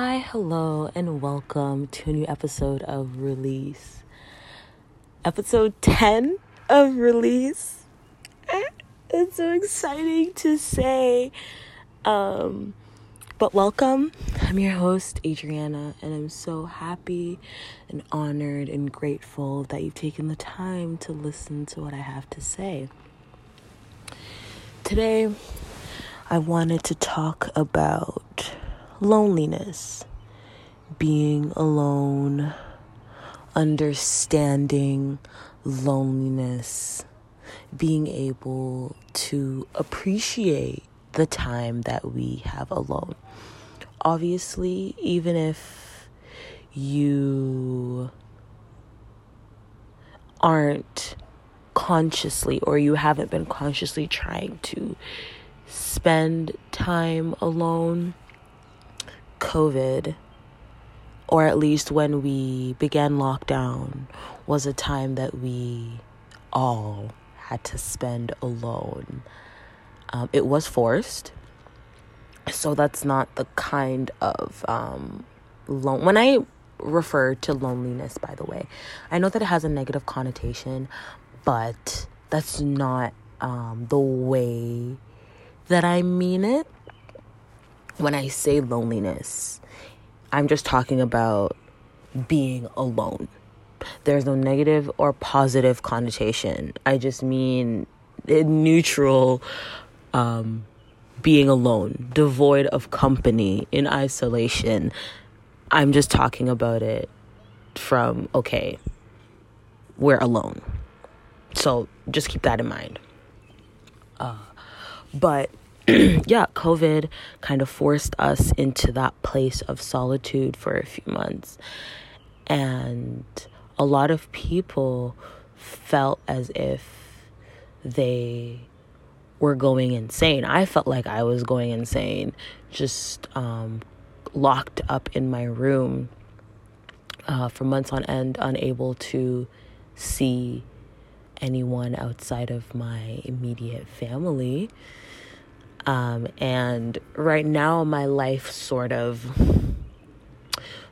Hi, hello, and welcome to a new episode of Release. Episode 10 of Release. It's so exciting to say. Um, but welcome. I'm your host, Adriana, and I'm so happy and honored and grateful that you've taken the time to listen to what I have to say. Today, I wanted to talk about loneliness, being alone, understanding loneliness, being able to appreciate the time that we have alone. Obviously, even if you aren't consciously or you haven't been consciously trying to spend time alone, COVID, or at least when we began lockdown, was a time that we all had to spend alone. Um, it was forced, so that's not the kind of um, lone. When I refer to loneliness, by the way, I know that it has a negative connotation, but that's not um, the way that I mean it when I say loneliness, I'm just talking about being alone. There's no negative or positive connotation. I just mean neutral um, being alone, devoid of company, in isolation. I'm just talking about it from, okay, we're alone. So just keep that in mind. Uh, but yeah, COVID kind of forced us into that place of solitude for a few months. And a lot of people felt as if they were going insane. I felt like I was going insane, just um, locked up in my room uh, for months on end, unable to see anyone outside of my immediate family. Um, and right now, my life sort of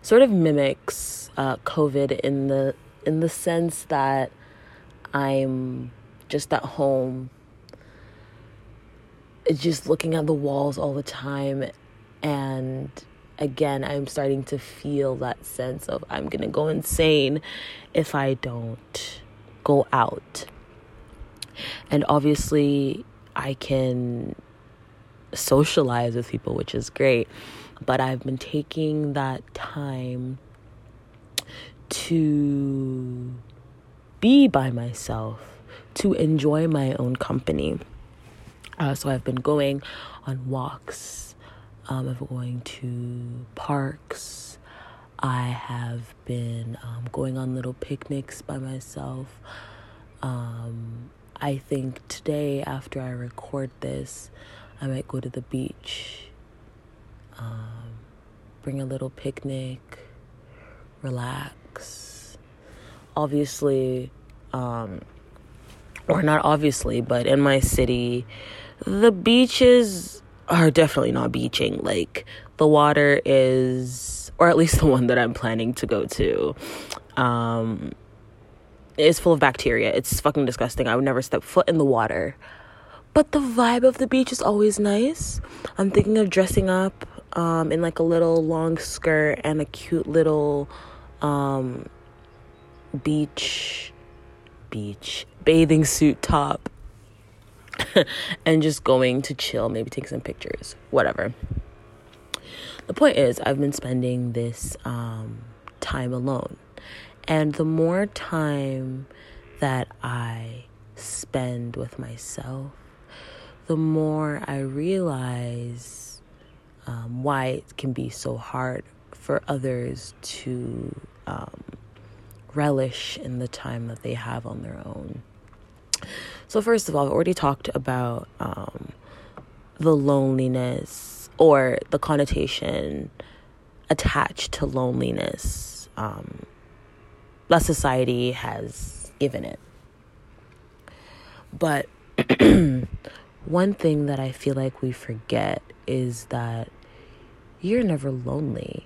sort of mimics uh, COVID in the in the sense that I'm just at home, just looking at the walls all the time, and again, I'm starting to feel that sense of I'm gonna go insane if I don't go out. And obviously, I can socialize with people, which is great. But I've been taking that time to be by myself, to enjoy my own company. Uh, so I've been going on walks, um, I've been going to parks. I have been um, going on little picnics by myself. Um, I think today, after I record this, I might go to the beach, um, bring a little picnic, relax. Obviously, um, or not obviously, but in my city, the beaches are definitely not beaching. Like, the water is, or at least the one that I'm planning to go to, um, is full of bacteria. It's fucking disgusting. I would never step foot in the water. But the vibe of the beach is always nice. I'm thinking of dressing up um, in like a little long skirt and a cute little um, beach beach bathing suit top and just going to chill, maybe take some pictures, whatever. The point is, I've been spending this um, time alone. And the more time that I spend with myself, the more I realize um, why it can be so hard for others to um, relish in the time that they have on their own. So, first of all, I've already talked about um, the loneliness or the connotation attached to loneliness um, that society has given it. But one thing that I feel like we forget is that you're never lonely.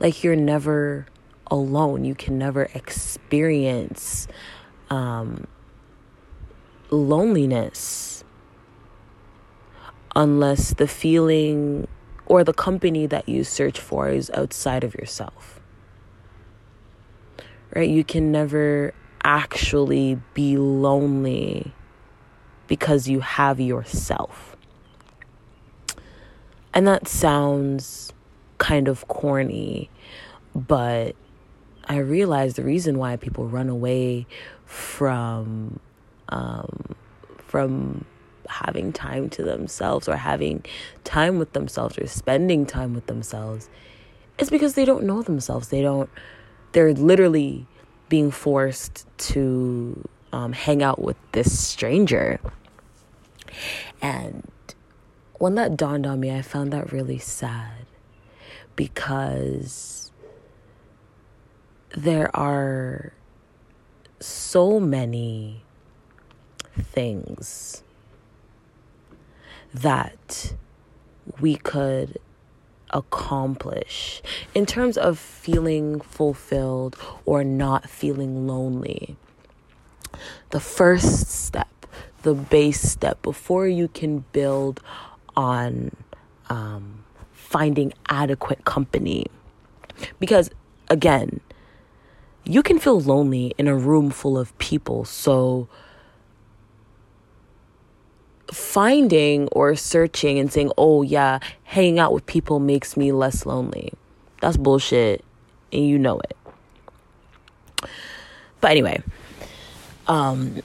Like you're never alone. You can never experience um, loneliness unless the feeling or the company that you search for is outside of yourself. Right? You can never actually be lonely because you have yourself. And that sounds kind of corny, but I realize the reason why people run away from um, from having time to themselves or having time with themselves or spending time with themselves is because they don't know themselves. They don't. They're literally being forced to um, hang out with this stranger. And when that dawned on me, I found that really sad because there are so many things that we could accomplish in terms of feeling fulfilled or not feeling lonely. The first step, the base step, before you can build on um, finding adequate company. Because again, you can feel lonely in a room full of people. So, finding or searching and saying, oh, yeah, hanging out with people makes me less lonely. That's bullshit. And you know it. But anyway, um,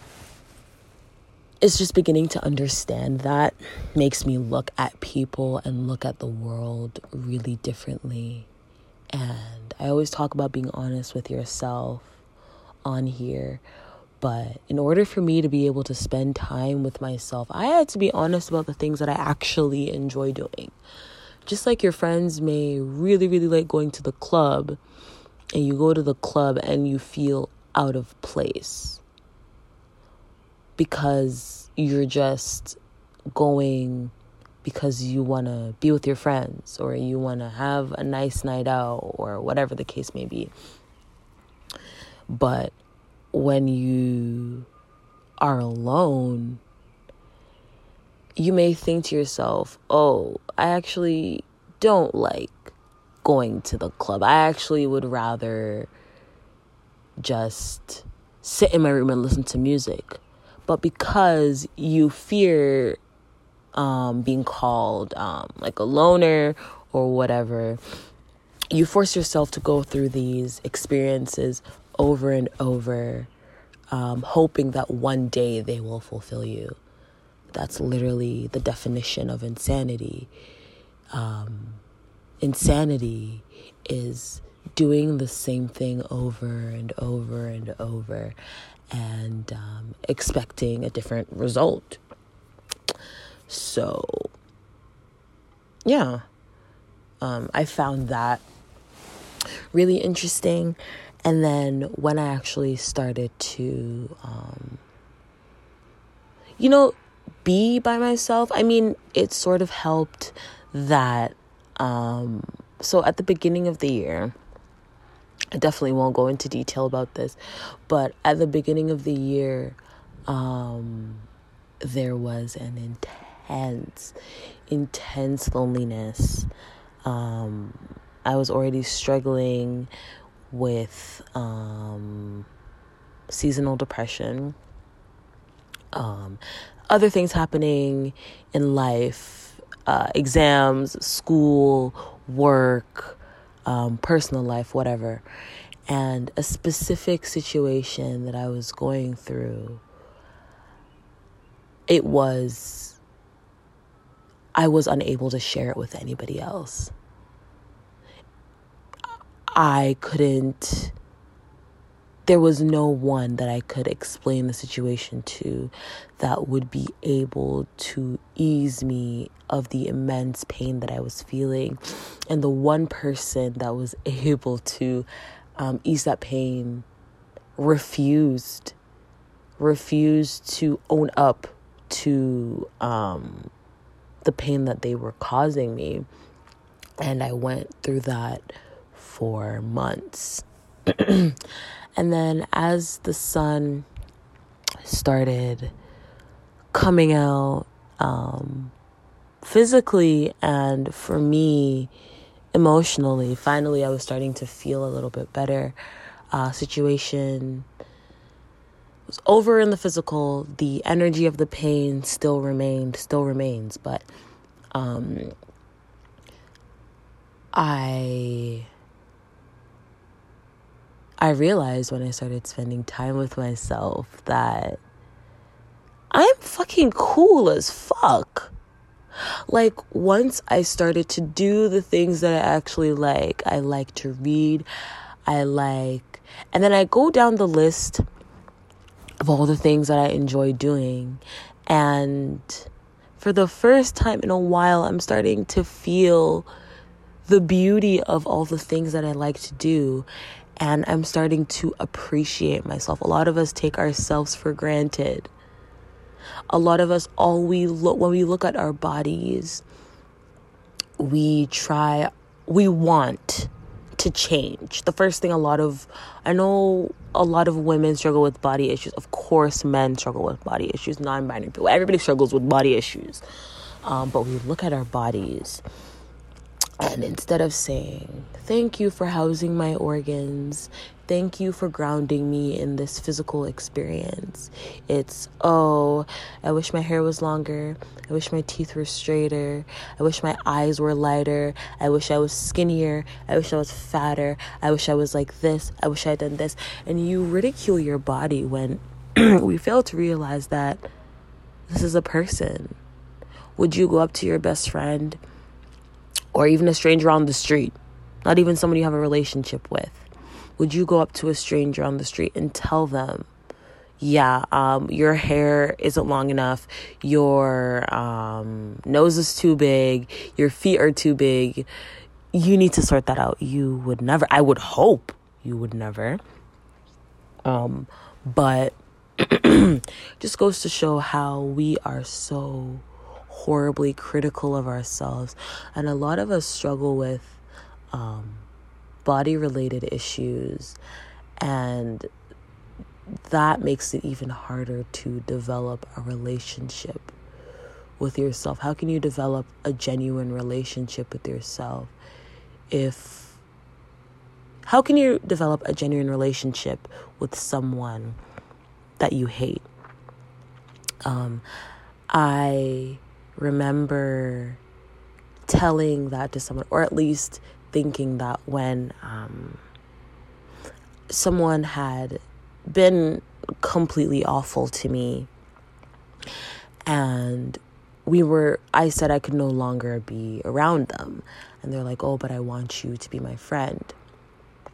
it's just beginning to understand that makes me look at people and look at the world really differently. And I always talk about being honest with yourself on here but in order for me to be able to spend time with myself, I had to be honest about the things that I actually enjoy doing. Just like your friends may really, really like going to the club, and you go to the club and you feel out of place because you're just going because you want to be with your friends or you want to have a nice night out or whatever the case may be. But when you are alone, you may think to yourself, oh, I actually don't like going to the club. I actually would rather just sit in my room and listen to music. But because you fear um, being called um, like a loner or whatever, you force yourself to go through these experiences over and over, um, hoping that one day they will fulfill you. That's literally the definition of insanity. Um, insanity is doing the same thing over and over and over and um, expecting a different result. So, yeah, um, I found that really interesting. And then when I actually started to, um, you know, be by myself, I mean, it sort of helped that. Um, so at the beginning of the year, I definitely won't go into detail about this, but at the beginning of the year, um, there was an intense, intense loneliness. Um, I was already struggling with um, seasonal depression, um, other things happening in life, uh, exams, school, work, um, personal life, whatever. And a specific situation that I was going through, it was, I was unable to share it with anybody else. I couldn't, there was no one that I could explain the situation to that would be able to ease me of the immense pain that I was feeling. And the one person that was able to um, ease that pain refused, refused to own up to um, the pain that they were causing me. And I went through that for months. and then as the sun started coming out um, physically and for me emotionally, finally I was starting to feel a little bit better. Uh, situation was over in the physical. The energy of the pain still remained, still remains, but um, I I realized when I started spending time with myself that I'm fucking cool as fuck. Like, once I started to do the things that I actually like, I like to read, I like, and then I go down the list of all the things that I enjoy doing. And for the first time in a while, I'm starting to feel the beauty of all the things that I like to do. And I'm starting to appreciate myself. A lot of us take ourselves for granted. A lot of us, all we look, when we look at our bodies, we try, we want to change. The first thing a lot of, I know a lot of women struggle with body issues. Of course, men struggle with body issues, non binary people. Everybody struggles with body issues. Um, but we look at our bodies and instead of saying, Thank you for housing my organs, thank you for grounding me in this physical experience, it's, Oh, I wish my hair was longer. I wish my teeth were straighter. I wish my eyes were lighter. I wish I was skinnier. I wish I was fatter. I wish I was like this. I wish I had done this. And you ridicule your body when we fail to realize that this is a person. Would you go up to your best friend? Or even a stranger on the street, not even someone you have a relationship with, would you go up to a stranger on the street and tell them, yeah, um, your hair isn't long enough, your um, nose is too big, your feet are too big, you need to sort that out. You would never, I would hope you would never. Um, but just goes to show how we are so horribly critical of ourselves. And a lot of us struggle with um, body related issues, and that makes it even harder to develop a relationship with yourself. How can you develop a genuine relationship with yourself if how can you develop a genuine relationship with someone that you hate? Um, I remember telling that to someone, or at least thinking that when um, someone had been completely awful to me and we were i said i could no longer be around them. And they're like oh but i want you to be my friend.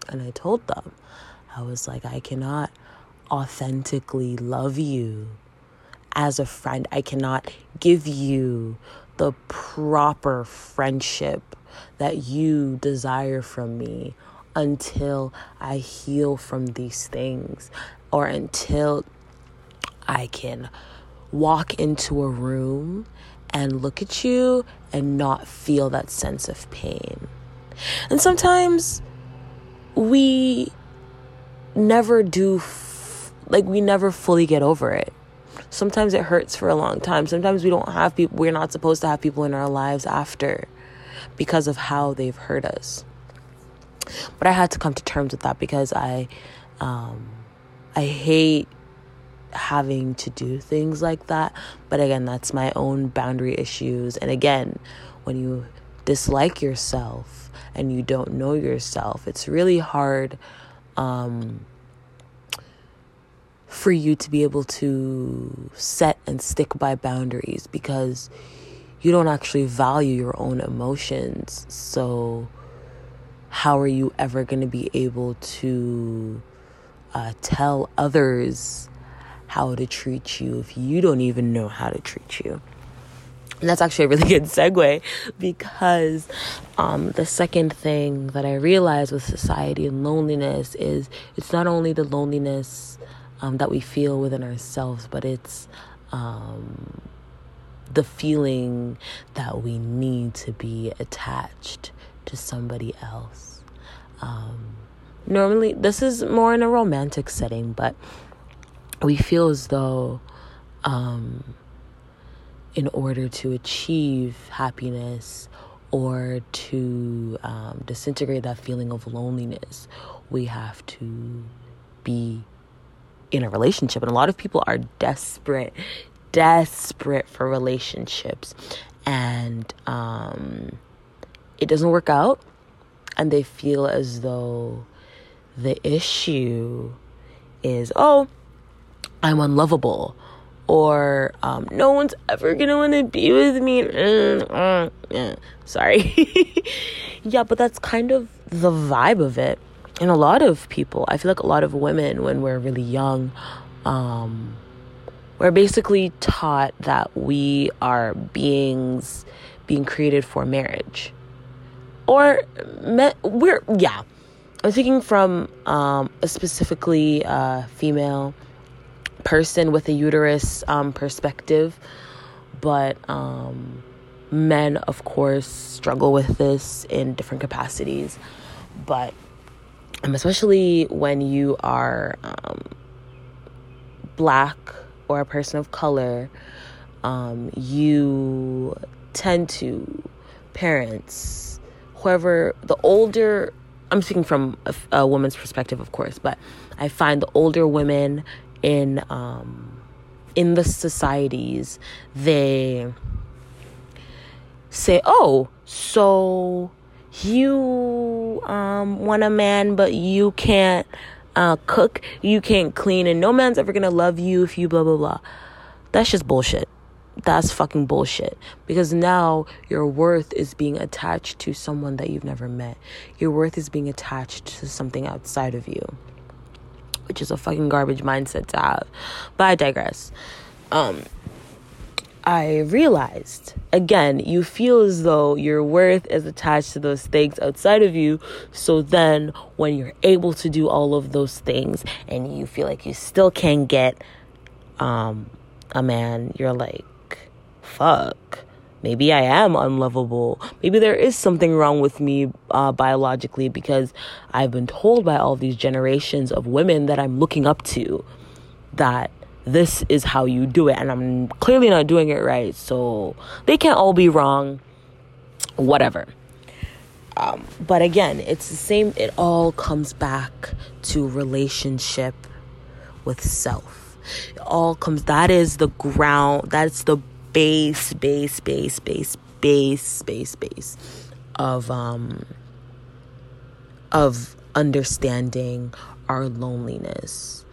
And i told them i was like i cannot authentically love you as a friend. I cannot give you the proper friendship that you desire from me until I heal from these things or until I can walk into a room and look at you and not feel that sense of pain. And sometimes we never do, f- like, we never fully get over it sometimes it hurts for a long time. Sometimes we don't have people, we're not supposed to have people in our lives after because of how they've hurt us. But I had to come to terms with that because I, um, I hate having to do things like that. But again, that's my own boundary issues. And again, when you dislike yourself and you don't know yourself, it's really hard. Um, for you to be able to set and stick by boundaries because you don't actually value your own emotions. So, how are you ever going to be able to uh, tell others how to treat you if you don't even know how to treat you? And that's actually a really good segue because um, the second thing that I realized with society and loneliness is it's not only the loneliness um, that we feel within ourselves, but it's um, the feeling that we need to be attached to somebody else. Um, normally, this is more in a romantic setting, but we feel as though um, in order to achieve happiness or to um, disintegrate that feeling of loneliness, we have to be in a relationship. And a lot of people are desperate, desperate for relationships. And um, it doesn't work out. And they feel as though the issue is, oh, I'm unlovable or um, no one's ever gonna want to be with me. Mm, mm, yeah. Sorry. yeah, but that's kind of the vibe of it. And a lot of people, I feel like a lot of women, when we're really young, um, we're basically taught that we are beings being created for marriage. Or me- we're, yeah. I'm thinking from um, a specifically uh, female person with a uterus um, perspective. But um, men, of course, struggle with this in different capacities. But especially when you are um, black or a person of color, um, you tend to parents, whoever the older. I'm speaking from a, a woman's perspective, of course, but I find the older women in um, in the societies they say, "Oh, so you um, want a man, but you can't uh, cook, you can't clean, and no man's ever gonna love you if you blah blah blah." That's just bullshit. That's fucking bullshit. Because now your worth is being attached to someone that you've never met. Your worth is being attached to something outside of you which is a fucking garbage mindset to have. But I digress. Um, I realized again, you feel as though your worth is attached to those things outside of you. So then, when you're able to do all of those things and you feel like you still can't get um, a man, you're like, fuck maybe I am unlovable. Maybe there is something wrong with me uh, biologically because I've been told by all these generations of women that I'm looking up to that this is how you do it, and I'm clearly not doing it right. So they can't all be wrong. Whatever. Um, but again, it's the same. It all comes back to relationship with self. It all comes. That is the ground. That's the base, base, base, base, base, base, base of um of understanding our loneliness.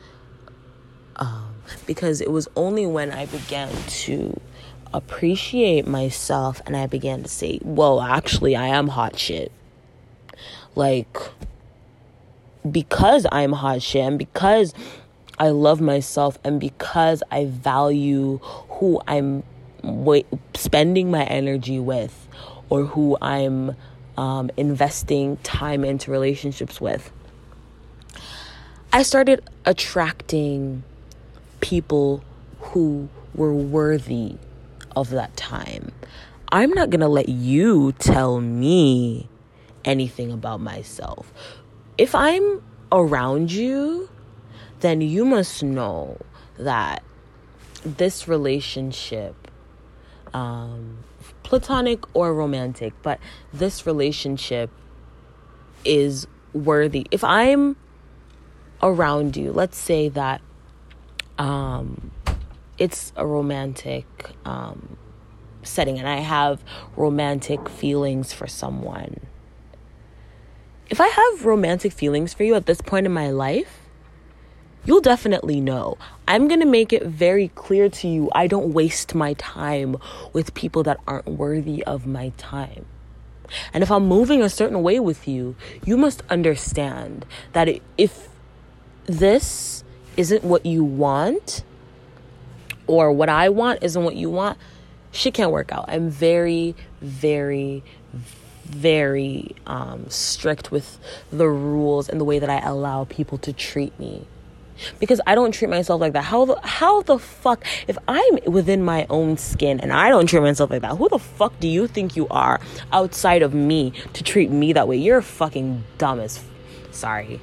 Um, because it was only when I began to appreciate myself and I began to say, well, actually, I am hot shit. Like, because I'm hot shit and because I love myself and because I value who I'm spending my energy with or who I'm um, investing time into relationships with, I started attracting people who were worthy of that time. I'm not going to let you tell me anything about myself. If I'm around you, then you must know that this relationship um, platonic or romantic, but this relationship is worthy. If I'm around you, let's say that um, it's a romantic um, setting and I have romantic feelings for someone. If I have romantic feelings for you at this point in my life, you'll definitely know. I'm going to make it very clear to you I don't waste my time with people that aren't worthy of my time. And if I'm moving a certain way with you, you must understand that if this isn't what you want, or what I want isn't what you want, shit can't work out. I'm very, very, very um, strict with the rules and the way that I allow people to treat me because I don't treat myself like that. How the how the fuck if I'm within my own skin and I don't treat myself like that? Who the fuck do you think you are outside of me to treat me that way? You're fucking dumb as Sorry.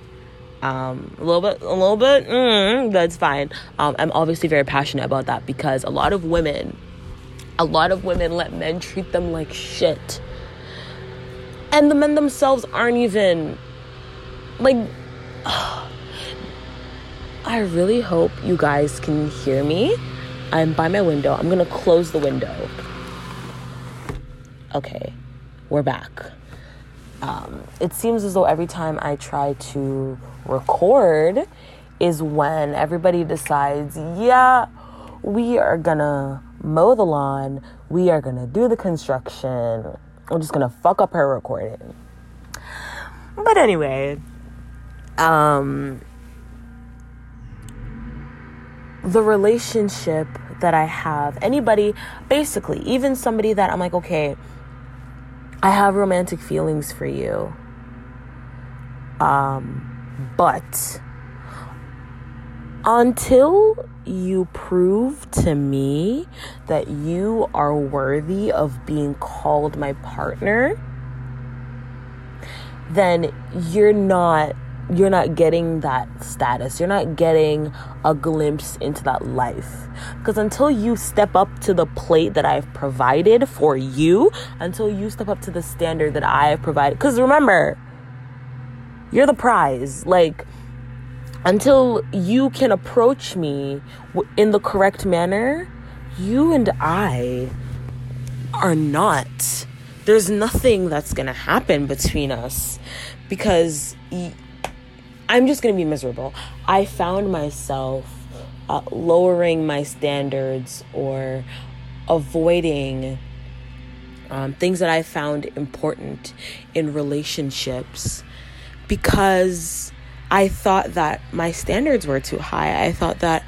Um, a little bit, a little bit, mm, that's fine. Um, I'm obviously very passionate about that because a lot of women, a lot of women let men treat them like shit. And the men themselves aren't even, like, I really hope you guys can hear me. I'm by my window. I'm gonna close the window. Okay, we're back. Um, it seems as though every time I try to record is when everybody decides, yeah, we are gonna mow the lawn, we are gonna do the construction, we're just gonna fuck up her recording. But anyway, um, the relationship that I have, anybody, basically, even somebody that I'm like, okay, I have romantic feelings for you. Um, but until you prove to me that you are worthy of being called my partner, then you're not you're not getting that status. You're not getting a glimpse into that life. Because until you step up to the plate that I've provided for you, until you step up to the standard that I have provided, because remember, you're the prize. Like, until you can approach me in the correct manner, you and I are not. There's nothing that's gonna happen between us because. I'm just going to be miserable. I found myself uh, lowering my standards or avoiding um, things that I found important in relationships because I thought that my standards were too high. I thought that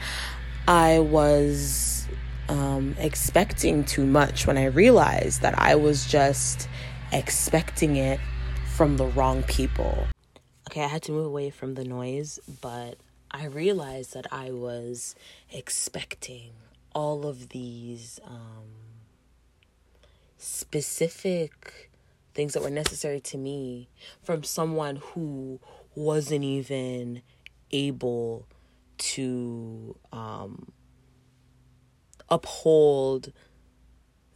I was um, expecting too much when I realized that I was just expecting it from the wrong people. Okay, I had to move away from the noise, but I realized that I was expecting all of these um, specific things that were necessary to me from someone who wasn't even able to um, uphold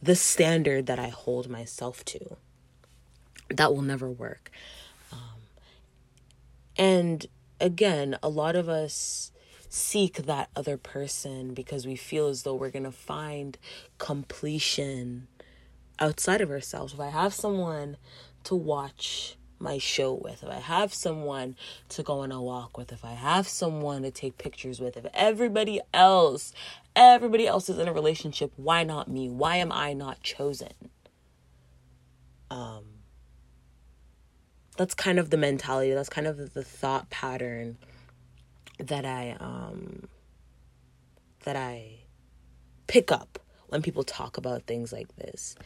the standard that I hold myself to. That will never work. And again, a lot of us seek that other person because we feel as though we're going to find completion outside of ourselves. If I have someone to watch my show with, if I have someone to go on a walk with, if I have someone to take pictures with, if everybody else, everybody else is in a relationship, why not me? Why am I not chosen? Um that's kind of the mentality that's kind of the thought pattern that i um that i pick up when people talk about things like this.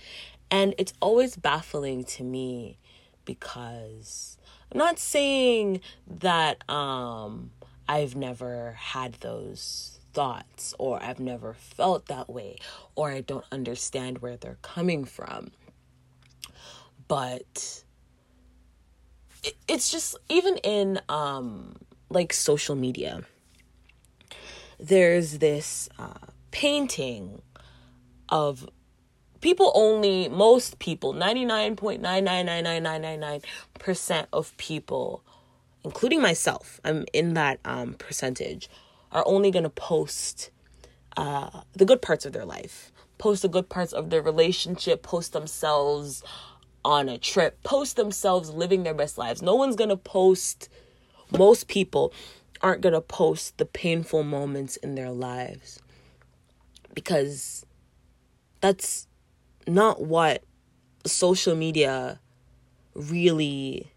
And it's always baffling to me because i'm not saying that um i've never had those thoughts or i've never felt that way or i don't understand where they're coming from. But it's just even in um like social media there's this uh, painting of people only most people 99.9999999% of people including myself i'm in that um, percentage are only going to post uh, the good parts of their life post the good parts of their relationship post themselves on a trip, post themselves living their best lives. No one's going to post, most people aren't going to post the painful moments in their lives because that's not what social media really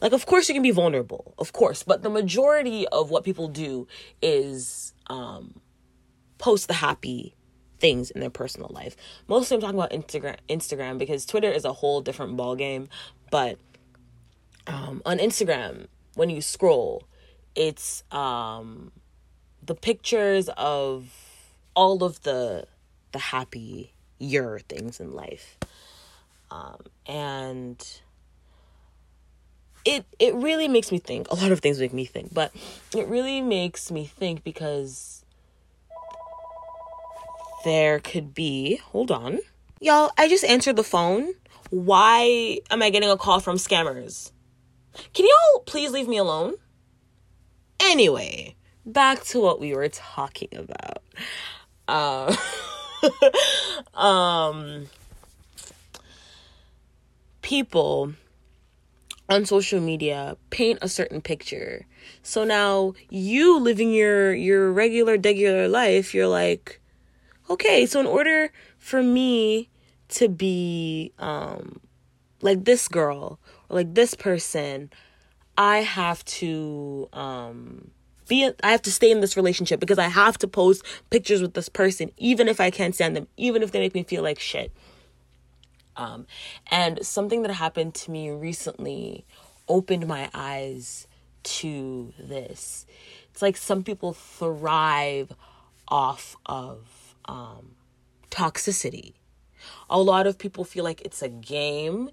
like of course you can be vulnerable of course but the majority of what people do is um post the happy things in their personal life. Mostly I'm talking about Instagram Instagram because Twitter is a whole different ball game, but um, on Instagram when you scroll, it's um, the pictures of all of the the happy year things in life. Um, and it it really makes me think. A lot of things make me think, but it really makes me think because there could be, hold on. Y'all, I just answered the phone. Why am I getting a call from scammers? Can y'all please leave me alone? Anyway, back to what we were talking about. Uh, um, people on social media paint a certain picture. So now you living your your regular regular life, you're like, okay, so in order for me to be um like this girl or like this person, I have to um be I have to stay in this relationship because I have to post pictures with this person even if I can't stand them, even if they make me feel like shit. Um and something that happened to me recently opened my eyes to this. It's like some people thrive off of um toxicity. A lot of people feel like it's a game.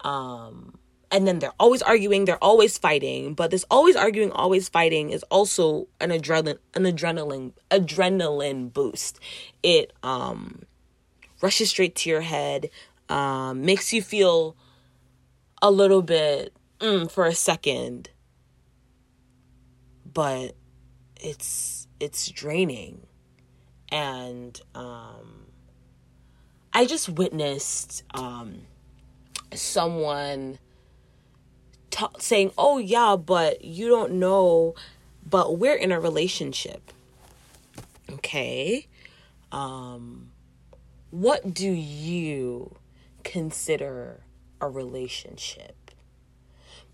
Um and then they're always arguing they're always fighting. But this always arguing always fighting is also an adrenaline an adrenaline adrenaline boost. It um rushes straight to your head um makes you feel a little bit mm, for a second. But it's it's draining. And um i just witnessed um someone t- saying, "Oh yeah, but you don't know, but we're in a relationship." Okay. Um what do you consider a relationship?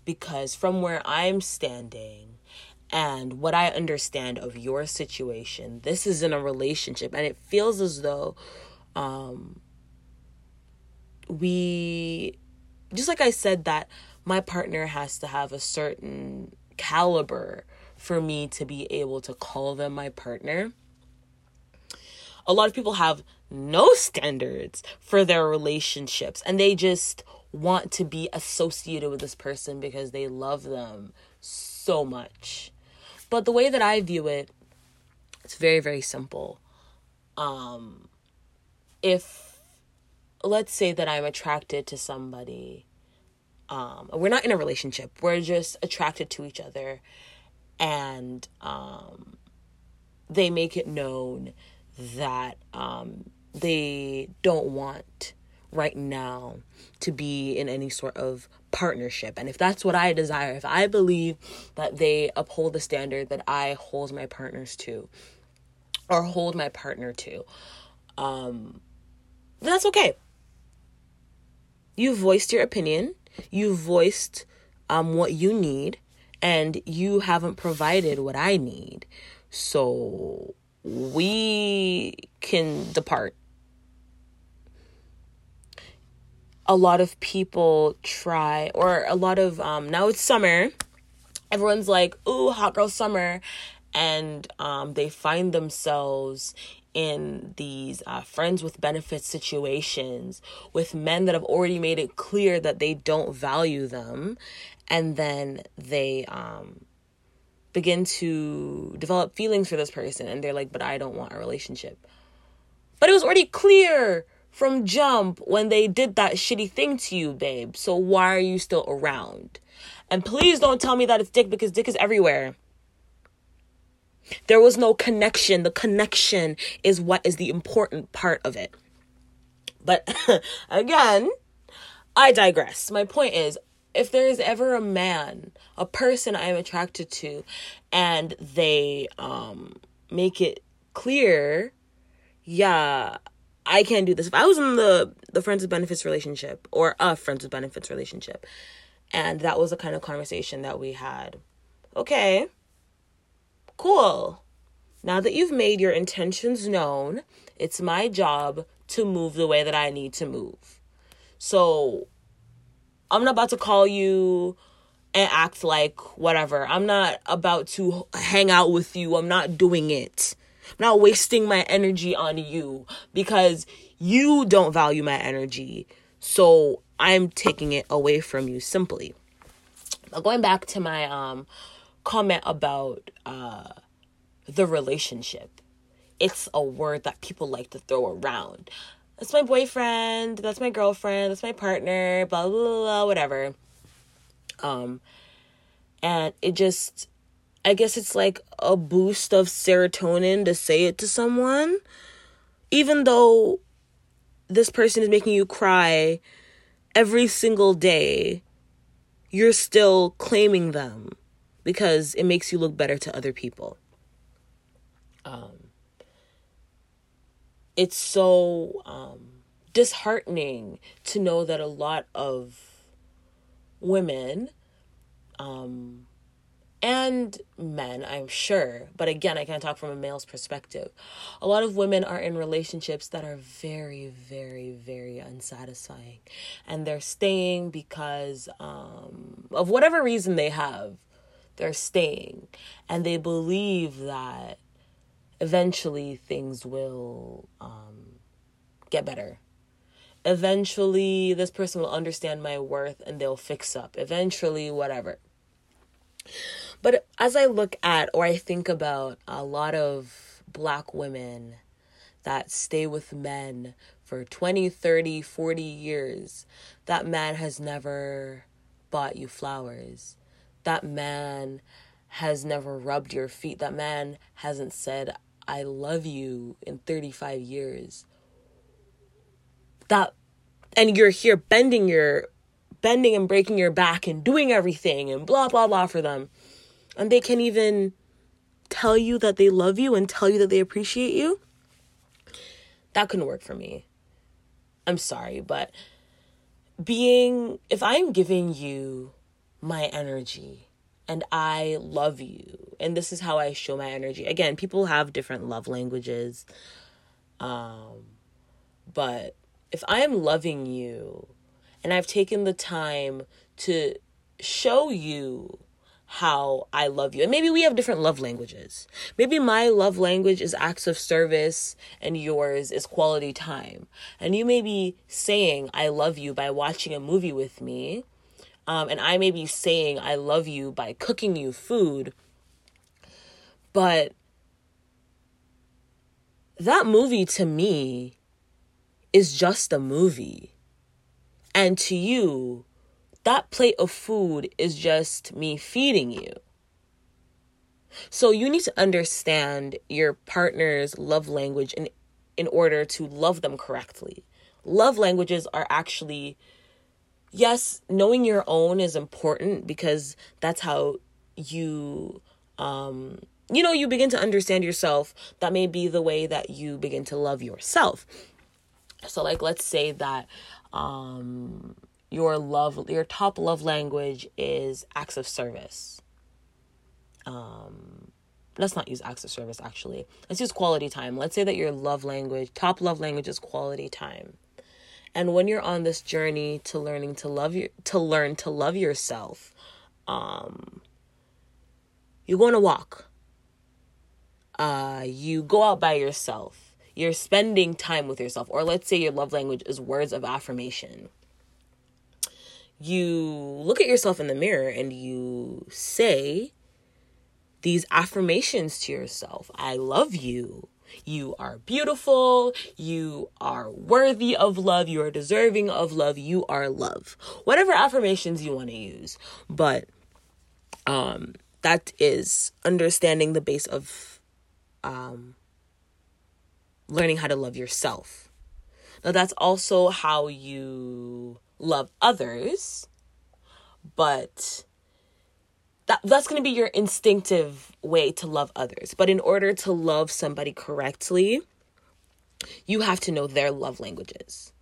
Because from where I'm standing and what I understand of your situation, this is in a relationship and it feels as though um we just like I said that my partner has to have a certain caliber for me to be able to call them my partner. A lot of people have no standards for their relationships and they just want to be associated with this person because they love them so much. But the way that I view it, it's very, very simple. Um, if, let's say that I'm attracted to somebody um, we're not in a relationship. We're just attracted to each other, and um, they make it known that um, they don't want right now to be in any sort of partnership. And if that's what I desire, if I believe that they uphold the standard that I hold my partners to, or hold my partner to, um, that's okay. You voiced your opinion you voiced um, what you need and you haven't provided what I need. So we can depart. A lot of people try, or a lot of, um, now it's summer. Everyone's like, ooh, hot girl summer. And um, they find themselves in these uh, friends with benefits situations with men that have already made it clear that they don't value them. And then they um, begin to develop feelings for this person and they're like but i don't want a relationship. But it was already clear from jump when they did that shitty thing to you babe. So why are you still around? And please don't tell me that it's dick because dick is everywhere there was no connection. The connection is what is the important part of it. But again, I digress. My point is if there is ever a man, a person I am attracted to, and they um make it clear, yeah, I can't do this. If I was in the the friends with benefits relationship or a friends with benefits relationship, and that was the kind of conversation that we had, okay, Cool. Now that you've made your intentions known, it's my job to move the way that I need to move. So I'm not about to call you and act like whatever. I'm not about to hang out with you. I'm not doing it. I'm not wasting my energy on you because you don't value my energy. So I'm taking it away from you simply. going back to my um comment about uh the relationship. It's a word that people like to throw around. That's my boyfriend that's my girlfriend that's my partner blah blah blah, blah whatever. Um and it just i guess it's like a boost of serotonin to say it to someone. Even though this person is making you cry every single day you're still claiming them because it makes you look better to other people. Um, it's so um, disheartening to know that a lot of women um, and men, I'm sure, but again, I can't talk from a male's perspective. A lot of women are in relationships that are very, very, very unsatisfying, and they're staying because um, of whatever reason they have. They're staying, and they believe that eventually things will um, get better. Eventually, this person will understand my worth and they'll fix up. Eventually, whatever. But as I look at or I think about a lot of black women that stay with men for 20, 30, 40 years, that man has never bought you flowers. That man has never rubbed your feet. That man hasn't said, I love you in 35 years. That, and you're here bending your, bending and breaking your back and doing everything and blah, blah, blah for them and they can even tell you that they love you and tell you that they appreciate you, that couldn't work for me. I'm sorry, but being, if I'm giving you my energy and I love you, and this is how I show my energy. Again, people have different love languages. Um, but if I am loving you and I've taken the time to show you how I love you. And maybe we have different love languages. Maybe my love language is acts of service and yours is quality time. And you may be saying, I love you by watching a movie with me. Um, and I may be saying, I love you by cooking you food. But that movie to me is just a movie. And to you, that plate of food is just me feeding you. So you need to understand your partner's love language in in order to love them correctly. Love languages are actually yes, knowing your own is important because that's how you um you know you begin to understand yourself. That may be the way that you begin to love yourself. So like let's say that um your love your top love language is acts of service um let's not use acts of service actually let's use quality time let's say that your love language top love language is quality time and when you're on this journey to learning to love you to learn to love yourself um you go on a walk. Uh you go out by yourself. You're spending time with yourself. Or let's say your love language is words of affirmation. You look at yourself in the mirror and you say these affirmations to yourself. I love you. You are beautiful. You are worthy of love. You are deserving of love. You are love. Whatever affirmations you want to use. But um that is understanding the base of um learning how to love yourself. Now that's also how you love others, but that that's going to be your instinctive way to love others. But in order to love somebody correctly, you have to know their love languages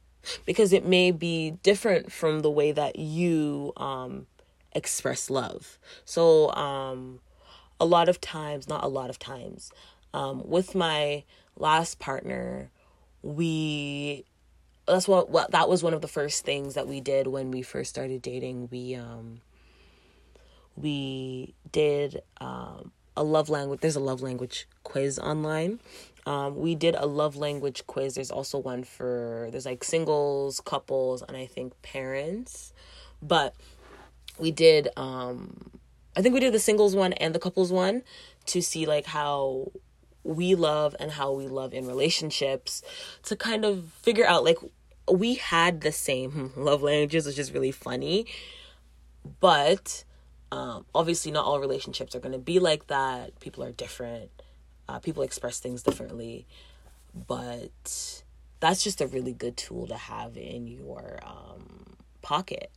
because it may be different from the way that you um, express love. So, um, a lot of times, not a lot of times, um, with my last partner, we that's what, what that was one of the first things that we did when we first started dating. We um we did um a love language there's a love language quiz online. Um we did a love language quiz. There's also one for there's like singles, couples, and I think parents. But we did um I think we did the singles one and the couples one to see like how we love and how we love in relationships to kind of figure out like we had the same love languages which is really funny but um, obviously not all relationships are going to be like that. People are different. Uh, people express things differently. But that's just a really good tool to have in your um, pocket.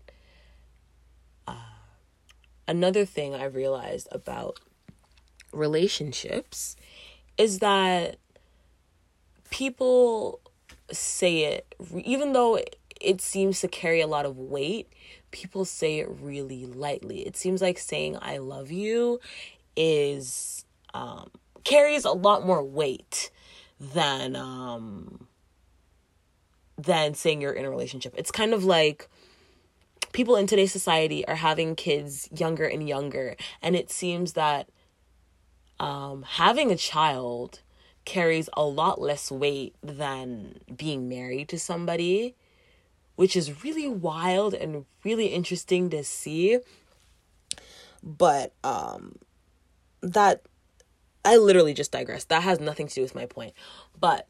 Uh, another thing i realized about relationships is that people say it, even though it seems to carry a lot of weight, people say it really lightly. It seems like saying I love you is um, carries a lot more weight than um, than saying you're in a relationship. It's kind of like people in today's society are having kids younger and younger, and it seems that um, having a child carries a lot less weight than being married to somebody, which is really wild and really interesting to see. But um, that I literally just digress. That has nothing to do with my point. But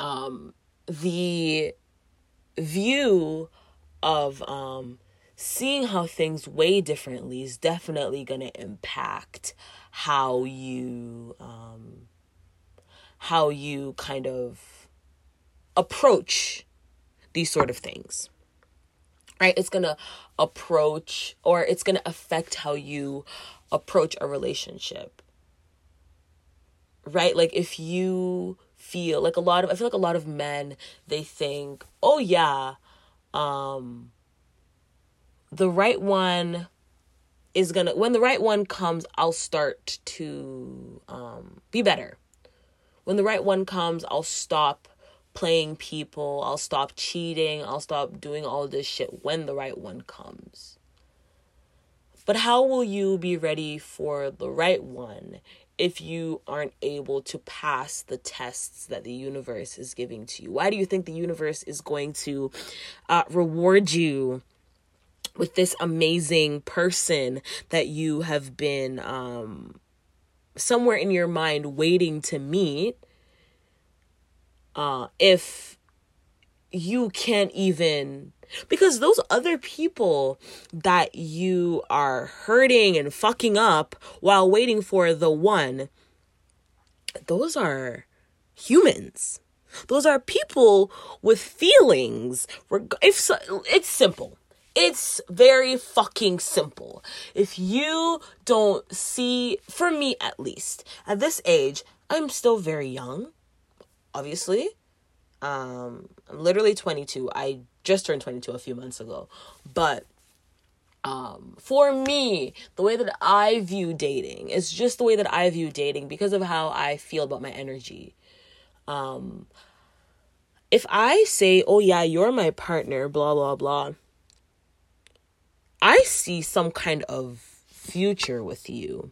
um, the view of um, seeing how things weigh differently is definitely going to impact how you um how you kind of approach these sort of things right? It's going to approach or it's going to affect how you approach a relationship right? Like if you feel like a lot of i feel like a lot of men they think oh yeah um the right one is gonna when the right one comes i'll start to um, be better. When the right one comes i'll stop playing people. I'll stop cheating. I'll stop doing all this shit when the right one comes. But how will you be ready for the right one if you aren't able to pass the tests that the universe is giving to you? Why do you think the universe is going to uh, reward you with this amazing person that you have been um, somewhere in your mind waiting to meet uh, if you can't even because those other people that you are hurting and fucking up while waiting for the one those are humans. Those are people with feelings. If so, it's simple. It's very fucking simple. If you don't see, for me at least, at this age, I'm still very young, obviously. Um, I'm literally 22. I just turned 22 a few months ago. But um, for me, the way that I view dating is just the way that I view dating because of how I feel about my energy. Um, if I say, oh yeah, you're my partner, blah, blah, blah I see some kind of future with you.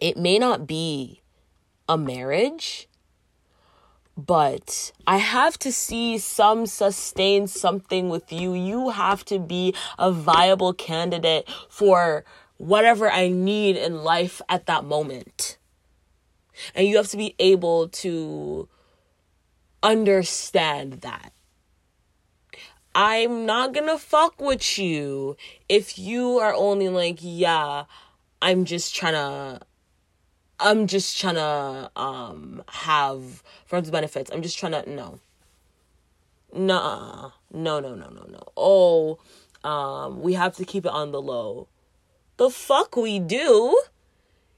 It may not be a marriage, but I have to see some sustain something with you. You have to be a viable candidate for whatever I need in life at that moment. And you have to be able to understand that. I'm not gonna fuck with you if you are only like, yeah, I'm just trying to I'm just trying to um have friends benefits. I'm just trying to no. Nah. No, no, no, no, no. Oh, um we have to keep it on the low. The fuck we do?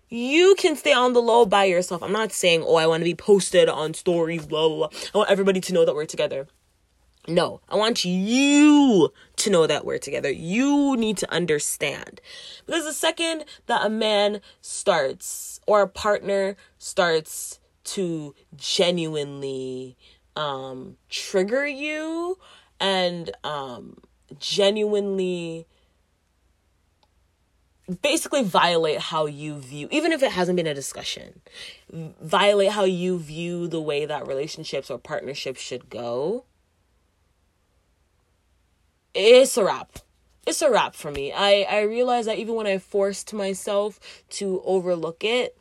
You can stay on the low by yourself. I'm not saying, oh, I want to be posted on stories, blah, blah, blah. I want everybody to know that we're together. No, I want you to know that we're together. You need to understand. Because the second that a man starts or a partner starts to genuinely um, trigger you and um, genuinely basically violate how you view even if it hasn't been a discussion violate how you view the way that relationships or partnerships should go it's a wrap. it's a wrap for me. I I realized that even when I forced myself to overlook it,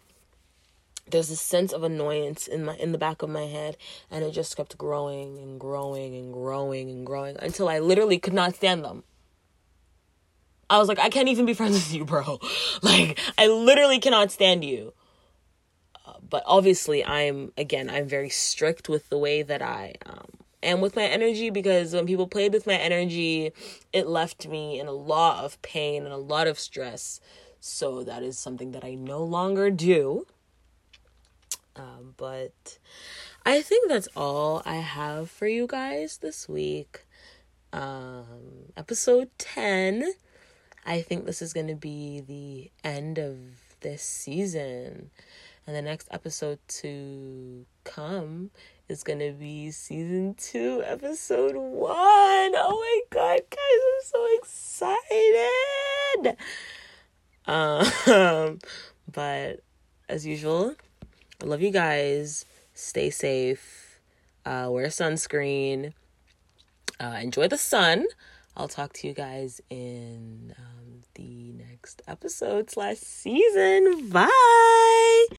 there's a sense of annoyance in my in the back of my head and it just kept growing and growing and growing and growing until I literally could not stand them. I was like, I can't even be friends with you, bro. Like, I literally cannot stand you. Uh, but obviously, I'm again, I'm very strict with the way that I um, am with my energy because when people played with my energy, it left me in a lot of pain and a lot of stress. So that is something that I no longer do. Um, but I think that's all I have for you guys this week. Um, episode 10. I think this is going to be the end of this season. And the next episode to come is going to be season two, episode one. Oh my God, guys, I'm so excited. Um, but as usual, I love you guys. Stay safe. Uh, wear sunscreen. Uh, enjoy the sun. I'll talk to you guys in um, the next episode slash season. Bye.